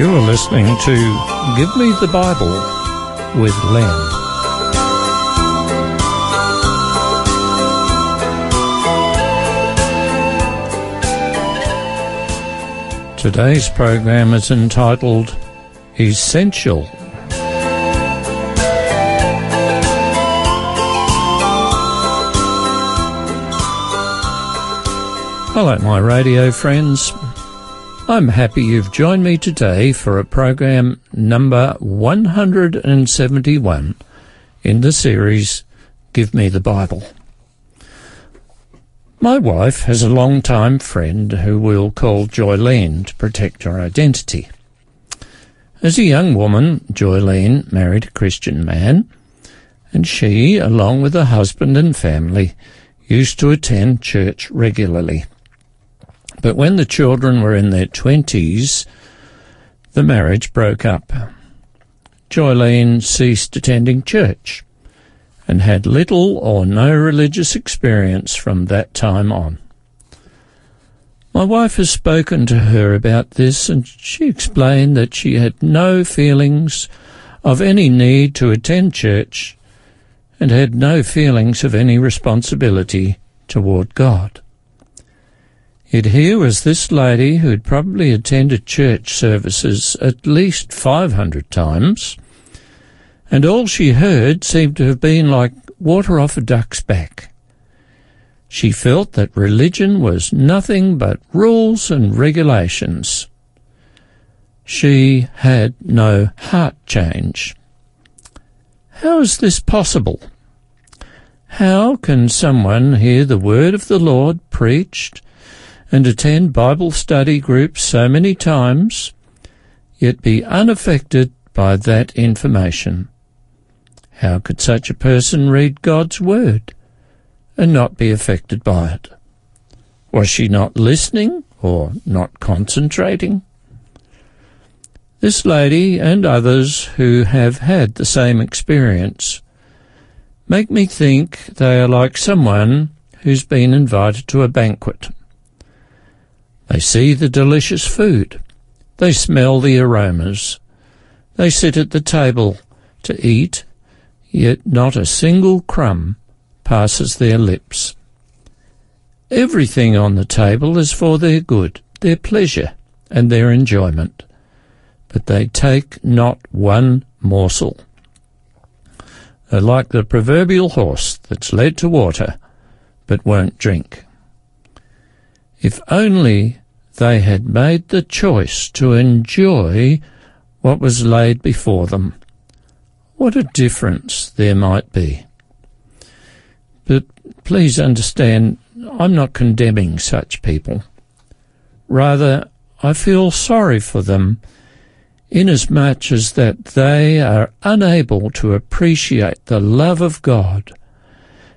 You're listening to Give Me the Bible with Len. Today's program is entitled Essential. Hello, my radio friends. I'm happy you've joined me today for a program number 171 in the series Give Me the Bible. My wife has a long-time friend who we'll call Joylene to protect her identity. As a young woman, Joylene married a Christian man, and she, along with her husband and family, used to attend church regularly. But when the children were in their twenties, the marriage broke up. Joylene ceased attending church and had little or no religious experience from that time on. My wife has spoken to her about this and she explained that she had no feelings of any need to attend church and had no feelings of any responsibility toward God. Yet here was this lady who had probably attended church services at least 500 times, and all she heard seemed to have been like water off a duck's back. She felt that religion was nothing but rules and regulations. She had no heart change. How is this possible? How can someone hear the word of the Lord preached and attend Bible study groups so many times, yet be unaffected by that information. How could such a person read God's Word and not be affected by it? Was she not listening or not concentrating? This lady and others who have had the same experience make me think they are like someone who's been invited to a banquet they see the delicious food. They smell the aromas. They sit at the table to eat, yet not a single crumb passes their lips. Everything on the table is for their good, their pleasure, and their enjoyment, but they take not one morsel. They're like the proverbial horse that's led to water, but won't drink. If only they had made the choice to enjoy what was laid before them. What a difference there might be. But please understand, I'm not condemning such people. Rather, I feel sorry for them inasmuch as that they are unable to appreciate the love of God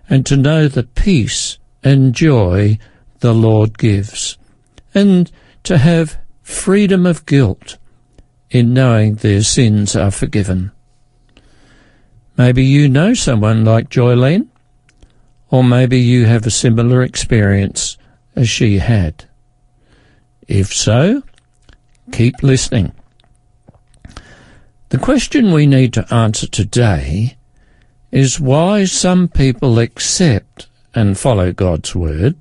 and to know the peace and joy the Lord gives and to have freedom of guilt in knowing their sins are forgiven. Maybe you know someone like Joylene, or maybe you have a similar experience as she had. If so, keep listening. The question we need to answer today is why some people accept and follow God's word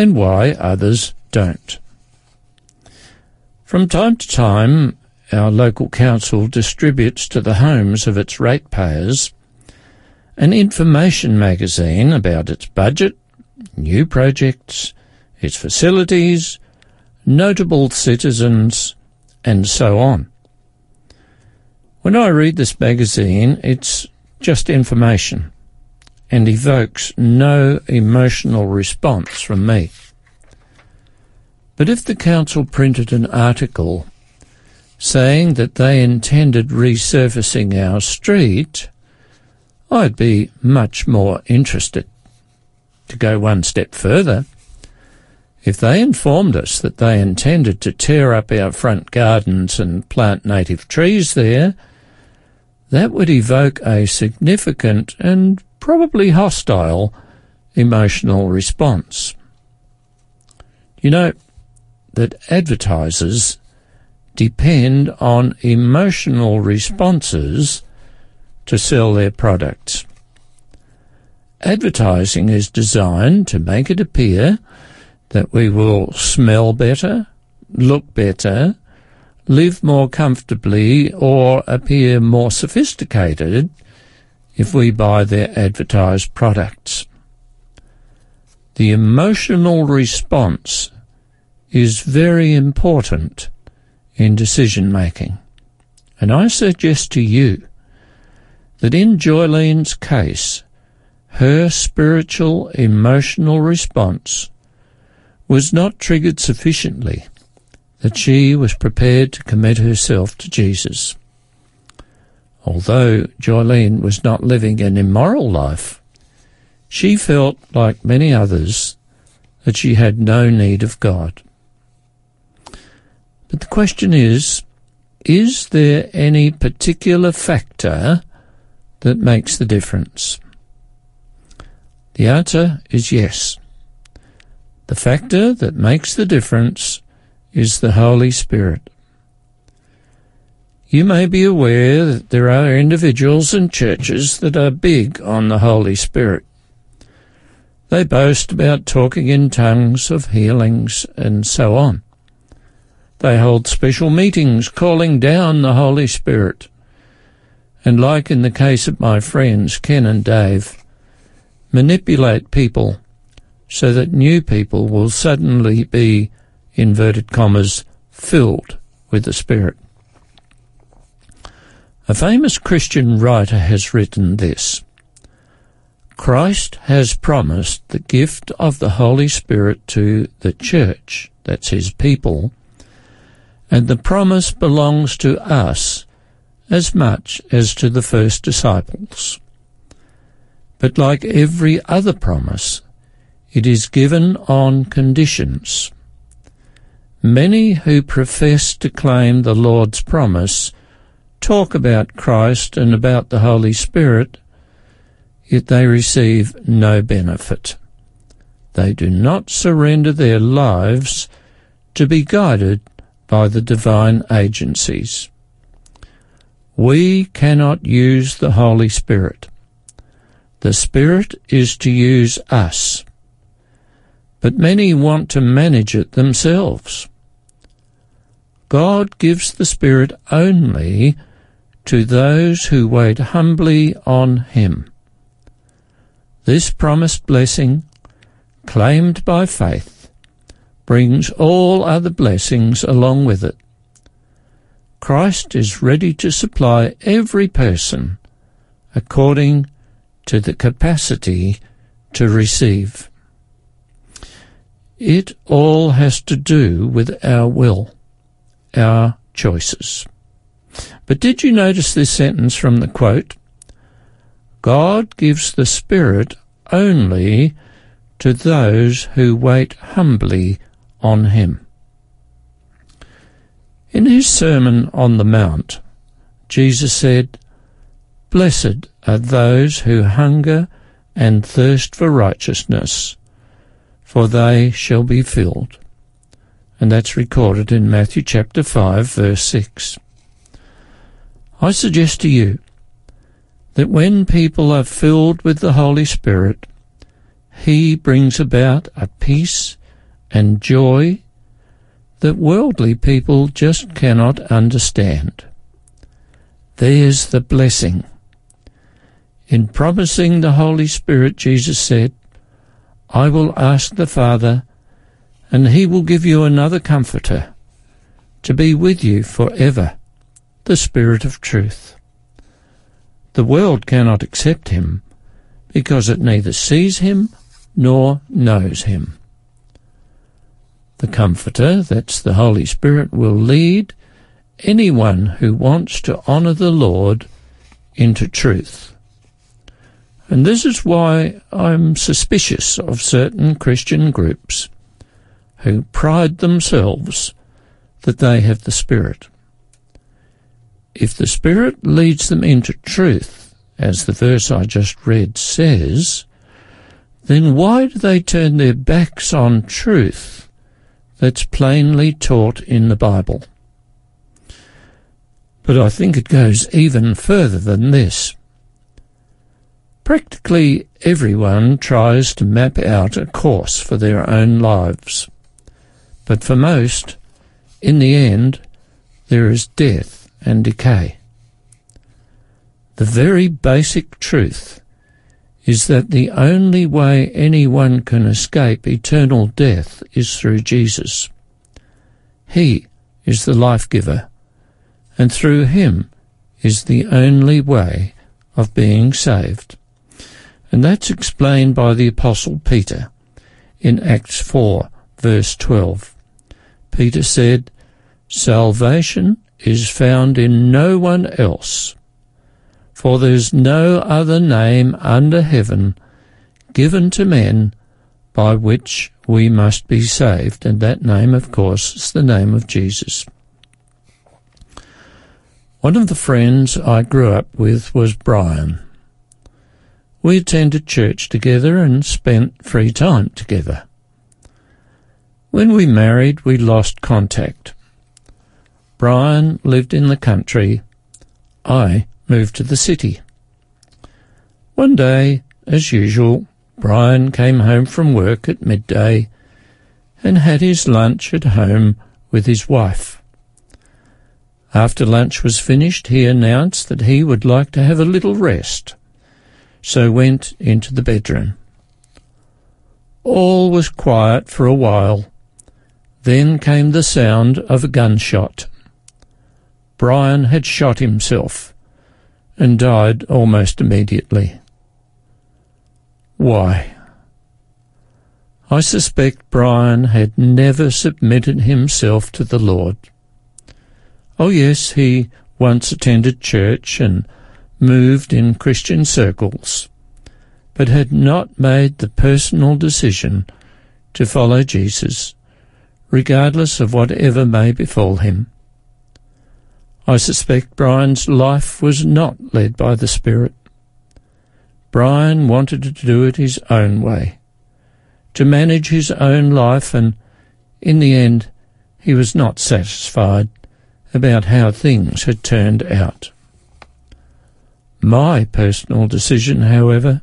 and why others don't. From time to time, our local council distributes to the homes of its ratepayers an information magazine about its budget, new projects, its facilities, notable citizens, and so on. When I read this magazine, it's just information and evokes no emotional response from me. But if the council printed an article saying that they intended resurfacing our street, I'd be much more interested. To go one step further, if they informed us that they intended to tear up our front gardens and plant native trees there, that would evoke a significant and probably hostile emotional response. You know, that advertisers depend on emotional responses to sell their products. Advertising is designed to make it appear that we will smell better, look better, live more comfortably, or appear more sophisticated if we buy their advertised products. The emotional response is very important in decision making. And I suggest to you that in Joylene's case, her spiritual emotional response was not triggered sufficiently that she was prepared to commit herself to Jesus. Although Joylene was not living an immoral life, she felt, like many others, that she had no need of God. But the question is, is there any particular factor that makes the difference? The answer is yes. The factor that makes the difference is the Holy Spirit. You may be aware that there are individuals and churches that are big on the Holy Spirit. They boast about talking in tongues of healings and so on. They hold special meetings calling down the Holy Spirit. And like in the case of my friends Ken and Dave, manipulate people so that new people will suddenly be, inverted commas, filled with the Spirit. A famous Christian writer has written this Christ has promised the gift of the Holy Spirit to the church, that's his people, and the promise belongs to us as much as to the first disciples. But like every other promise, it is given on conditions. Many who profess to claim the Lord's promise talk about Christ and about the Holy Spirit, yet they receive no benefit. They do not surrender their lives to be guided by the divine agencies. We cannot use the Holy Spirit. The Spirit is to use us. But many want to manage it themselves. God gives the Spirit only to those who wait humbly on Him. This promised blessing, claimed by faith, brings all other blessings along with it. Christ is ready to supply every person according to the capacity to receive. It all has to do with our will, our choices. But did you notice this sentence from the quote? God gives the Spirit only to those who wait humbly on him. In his Sermon on the Mount, Jesus said, Blessed are those who hunger and thirst for righteousness, for they shall be filled. And that's recorded in Matthew chapter 5 verse 6. I suggest to you that when people are filled with the Holy Spirit, He brings about a peace and joy that worldly people just cannot understand. There's the blessing. In promising the Holy Spirit, Jesus said, I will ask the Father, and he will give you another comforter to be with you forever, the Spirit of truth. The world cannot accept him because it neither sees him nor knows him. The Comforter, that's the Holy Spirit, will lead anyone who wants to honour the Lord into truth. And this is why I'm suspicious of certain Christian groups who pride themselves that they have the Spirit. If the Spirit leads them into truth, as the verse I just read says, then why do they turn their backs on truth that's plainly taught in the Bible. But I think it goes even further than this. Practically everyone tries to map out a course for their own lives. But for most, in the end, there is death and decay. The very basic truth is that the only way anyone can escape eternal death is through Jesus. He is the life giver, and through him is the only way of being saved. And that's explained by the Apostle Peter in Acts 4, verse 12. Peter said, Salvation is found in no one else, for there's no other name under heaven given to men by which we must be saved. And that name, of course, is the name of Jesus. One of the friends I grew up with was Brian. We attended church together and spent free time together. When we married, we lost contact. Brian lived in the country. I moved to the city. One day, as usual, Brian came home from work at midday and had his lunch at home with his wife. After lunch was finished, he announced that he would like to have a little rest so went into the bedroom. All was quiet for a while. Then came the sound of a gunshot. Brian had shot himself and died almost immediately. Why? I suspect Brian had never submitted himself to the Lord. Oh yes, he once attended church and moved in Christian circles, but had not made the personal decision to follow Jesus, regardless of whatever may befall him. I suspect Brian's life was not led by the Spirit. Brian wanted to do it his own way, to manage his own life, and in the end he was not satisfied about how things had turned out. My personal decision, however,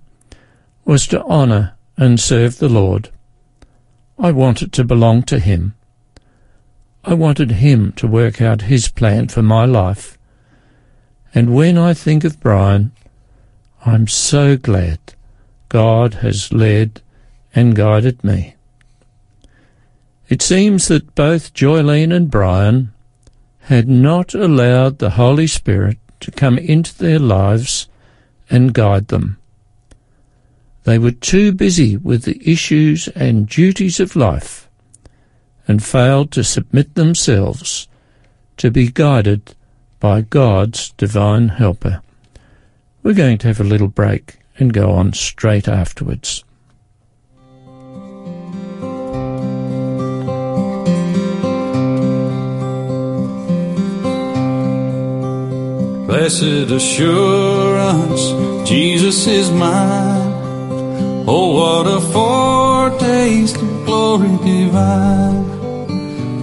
was to honour and serve the Lord. I wanted to belong to Him. I wanted Him to work out His plan for my life. And when I think of Brian, I'm so glad God has led and guided me. It seems that both Joylene and Brian had not allowed the Holy Spirit to come into their lives and guide them. They were too busy with the issues and duties of life and failed to submit themselves to be guided by God's divine helper. We're going to have a little break and go on straight afterwards. Blessed assurance, Jesus is mine. Oh, what a foretaste of glory divine.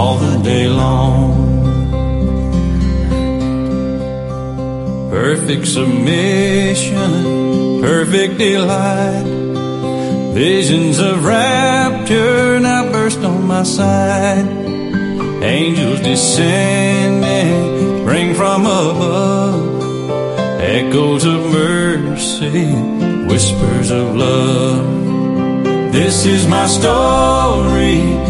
all the day long. Perfect submission, perfect delight, visions of rapture now burst on my side. Angels descending, bring from above echoes of mercy, whispers of love. This is my story,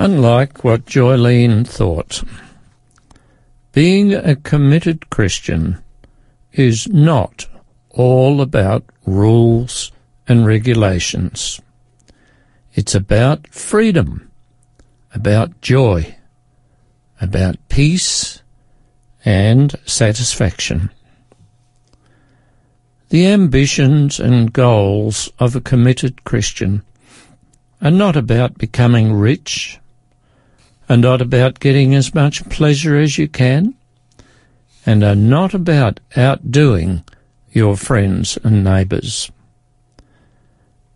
Unlike what Joylene thought, being a committed Christian is not all about rules and regulations. It's about freedom, about joy, about peace and satisfaction. The ambitions and goals of a committed Christian are not about becoming rich and not about getting as much pleasure as you can, and are not about outdoing your friends and neighbours.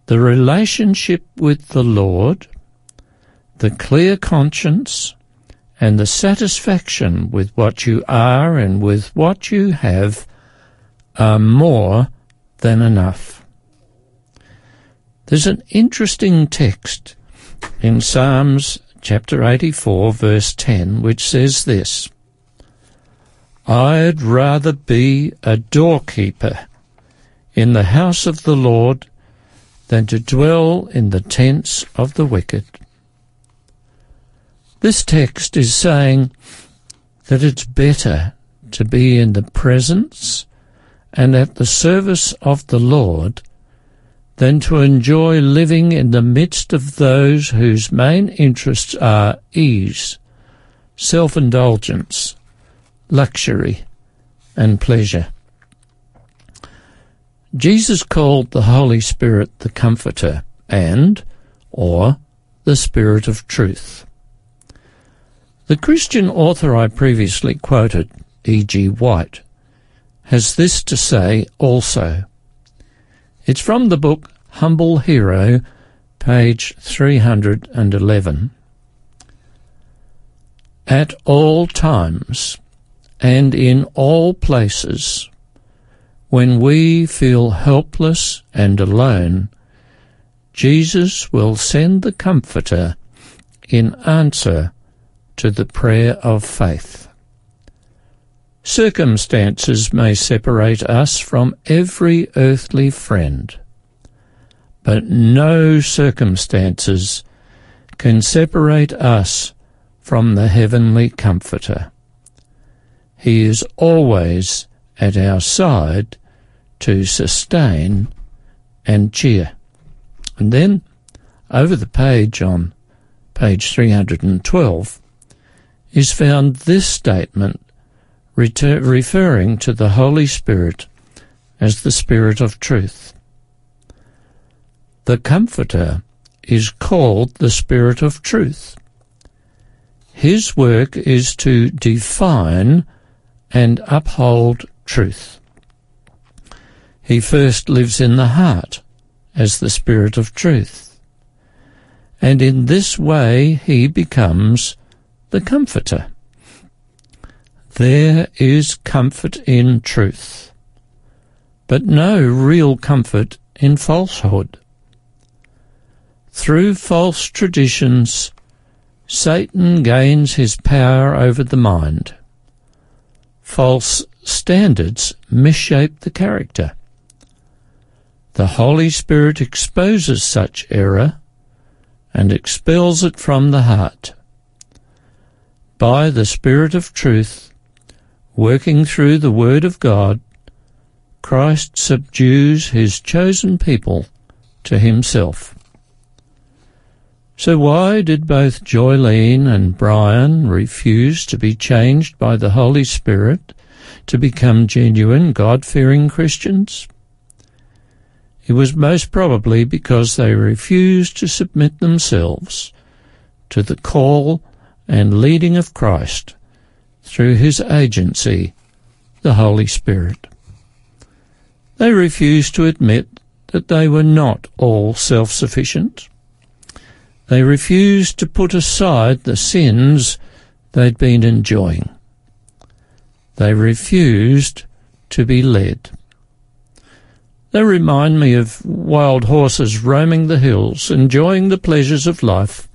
The relationship with the Lord, the clear conscience, and the satisfaction with what you are and with what you have are more than enough. There's an interesting text in Psalms chapter 84, verse 10, which says this I'd rather be a doorkeeper in the house of the Lord than to dwell in the tents of the wicked. This text is saying that it's better to be in the presence and at the service of the Lord than to enjoy living in the midst of those whose main interests are ease, self-indulgence, luxury, and pleasure. Jesus called the Holy Spirit the Comforter and, or, the Spirit of Truth. The Christian author I previously quoted, E.G. White, has this to say also. It's from the book Humble Hero, page 311. At all times and in all places, when we feel helpless and alone, Jesus will send the Comforter in answer to the prayer of faith. Circumstances may separate us from every earthly friend, but no circumstances can separate us from the heavenly Comforter. He is always at our side to sustain and cheer. And then, over the page on page 312, is found this statement referring to the Holy Spirit as the Spirit of truth. The Comforter is called the Spirit of truth. His work is to define and uphold truth. He first lives in the heart as the Spirit of truth. And in this way he becomes the Comforter. There is comfort in truth, but no real comfort in falsehood. Through false traditions, Satan gains his power over the mind. False standards misshape the character. The Holy Spirit exposes such error and expels it from the heart. By the Spirit of truth, working through the Word of God, Christ subdues his chosen people to himself. So why did both Joylene and Brian refuse to be changed by the Holy Spirit to become genuine God-fearing Christians? It was most probably because they refused to submit themselves to the call and leading of Christ through his agency, the Holy Spirit. They refused to admit that they were not all self-sufficient. They refused to put aside the sins they'd been enjoying. They refused to be led. They remind me of wild horses roaming the hills, enjoying the pleasures of life,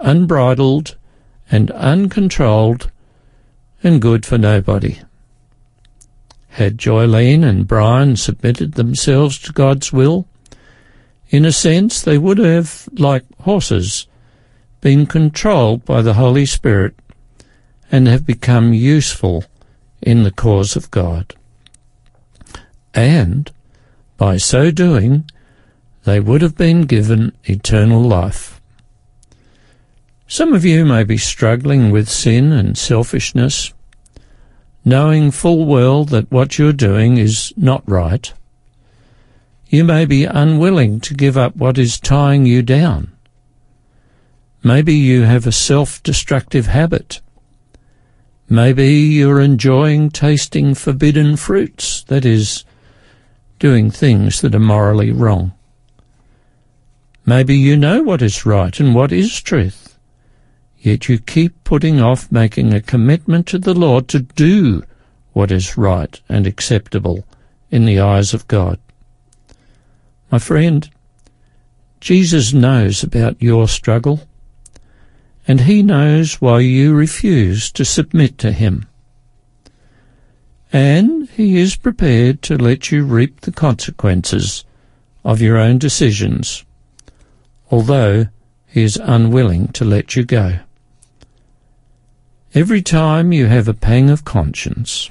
unbridled and uncontrolled and good for nobody. Had Joylene and Brian submitted themselves to God's will, in a sense they would have, like horses, been controlled by the Holy Spirit and have become useful in the cause of God. And, by so doing, they would have been given eternal life. Some of you may be struggling with sin and selfishness, knowing full well that what you're doing is not right. You may be unwilling to give up what is tying you down. Maybe you have a self-destructive habit. Maybe you're enjoying tasting forbidden fruits, that is, doing things that are morally wrong. Maybe you know what is right and what is truth Yet you keep putting off making a commitment to the Lord to do what is right and acceptable in the eyes of God. My friend, Jesus knows about your struggle, and he knows why you refuse to submit to him. And he is prepared to let you reap the consequences of your own decisions, although he is unwilling to let you go. Every time you have a pang of conscience,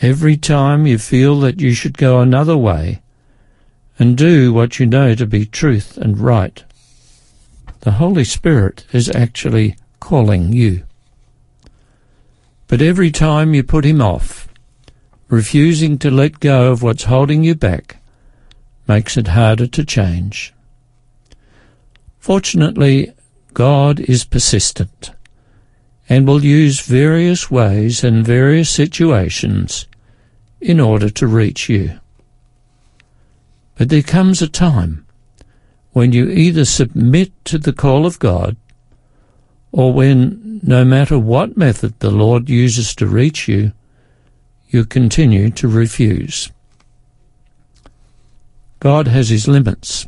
every time you feel that you should go another way and do what you know to be truth and right, the Holy Spirit is actually calling you. But every time you put him off, refusing to let go of what's holding you back, makes it harder to change. Fortunately, God is persistent and will use various ways and various situations in order to reach you. But there comes a time when you either submit to the call of God or when, no matter what method the Lord uses to reach you, you continue to refuse. God has his limits.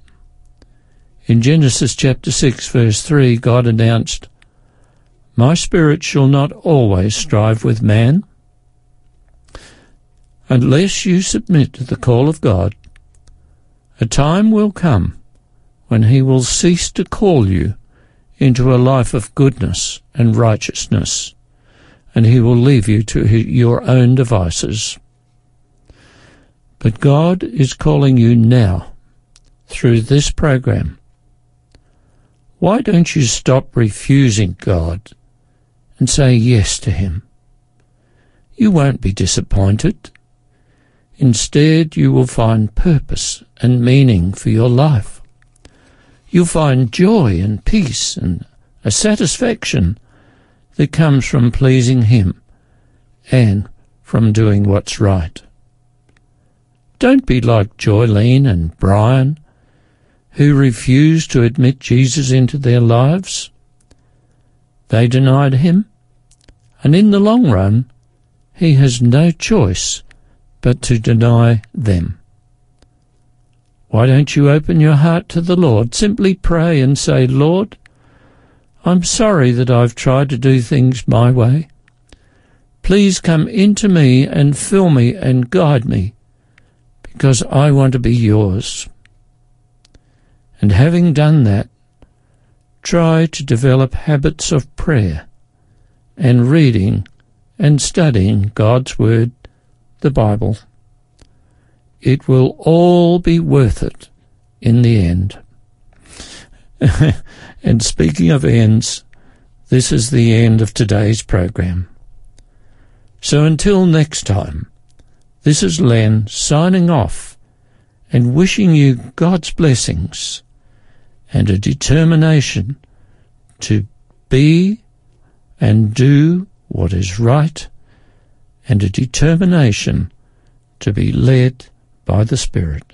In Genesis chapter 6 verse 3, God announced, my spirit shall not always strive with man. Unless you submit to the call of God, a time will come when he will cease to call you into a life of goodness and righteousness, and he will leave you to your own devices. But God is calling you now through this program. Why don't you stop refusing God and say yes to Him. You won't be disappointed. Instead, you will find purpose and meaning for your life. You'll find joy and peace and a satisfaction that comes from pleasing Him and from doing what's right. Don't be like Joylene and Brian, who refused to admit Jesus into their lives. They denied him, and in the long run, he has no choice but to deny them. Why don't you open your heart to the Lord? Simply pray and say, Lord, I'm sorry that I've tried to do things my way. Please come into me and fill me and guide me, because I want to be yours. And having done that, try to develop habits of prayer and reading and studying God's Word, the Bible. It will all be worth it in the end. and speaking of ends, this is the end of today's program. So until next time, this is Len signing off and wishing you God's blessings and a determination to be and do what is right and a determination to be led by the Spirit.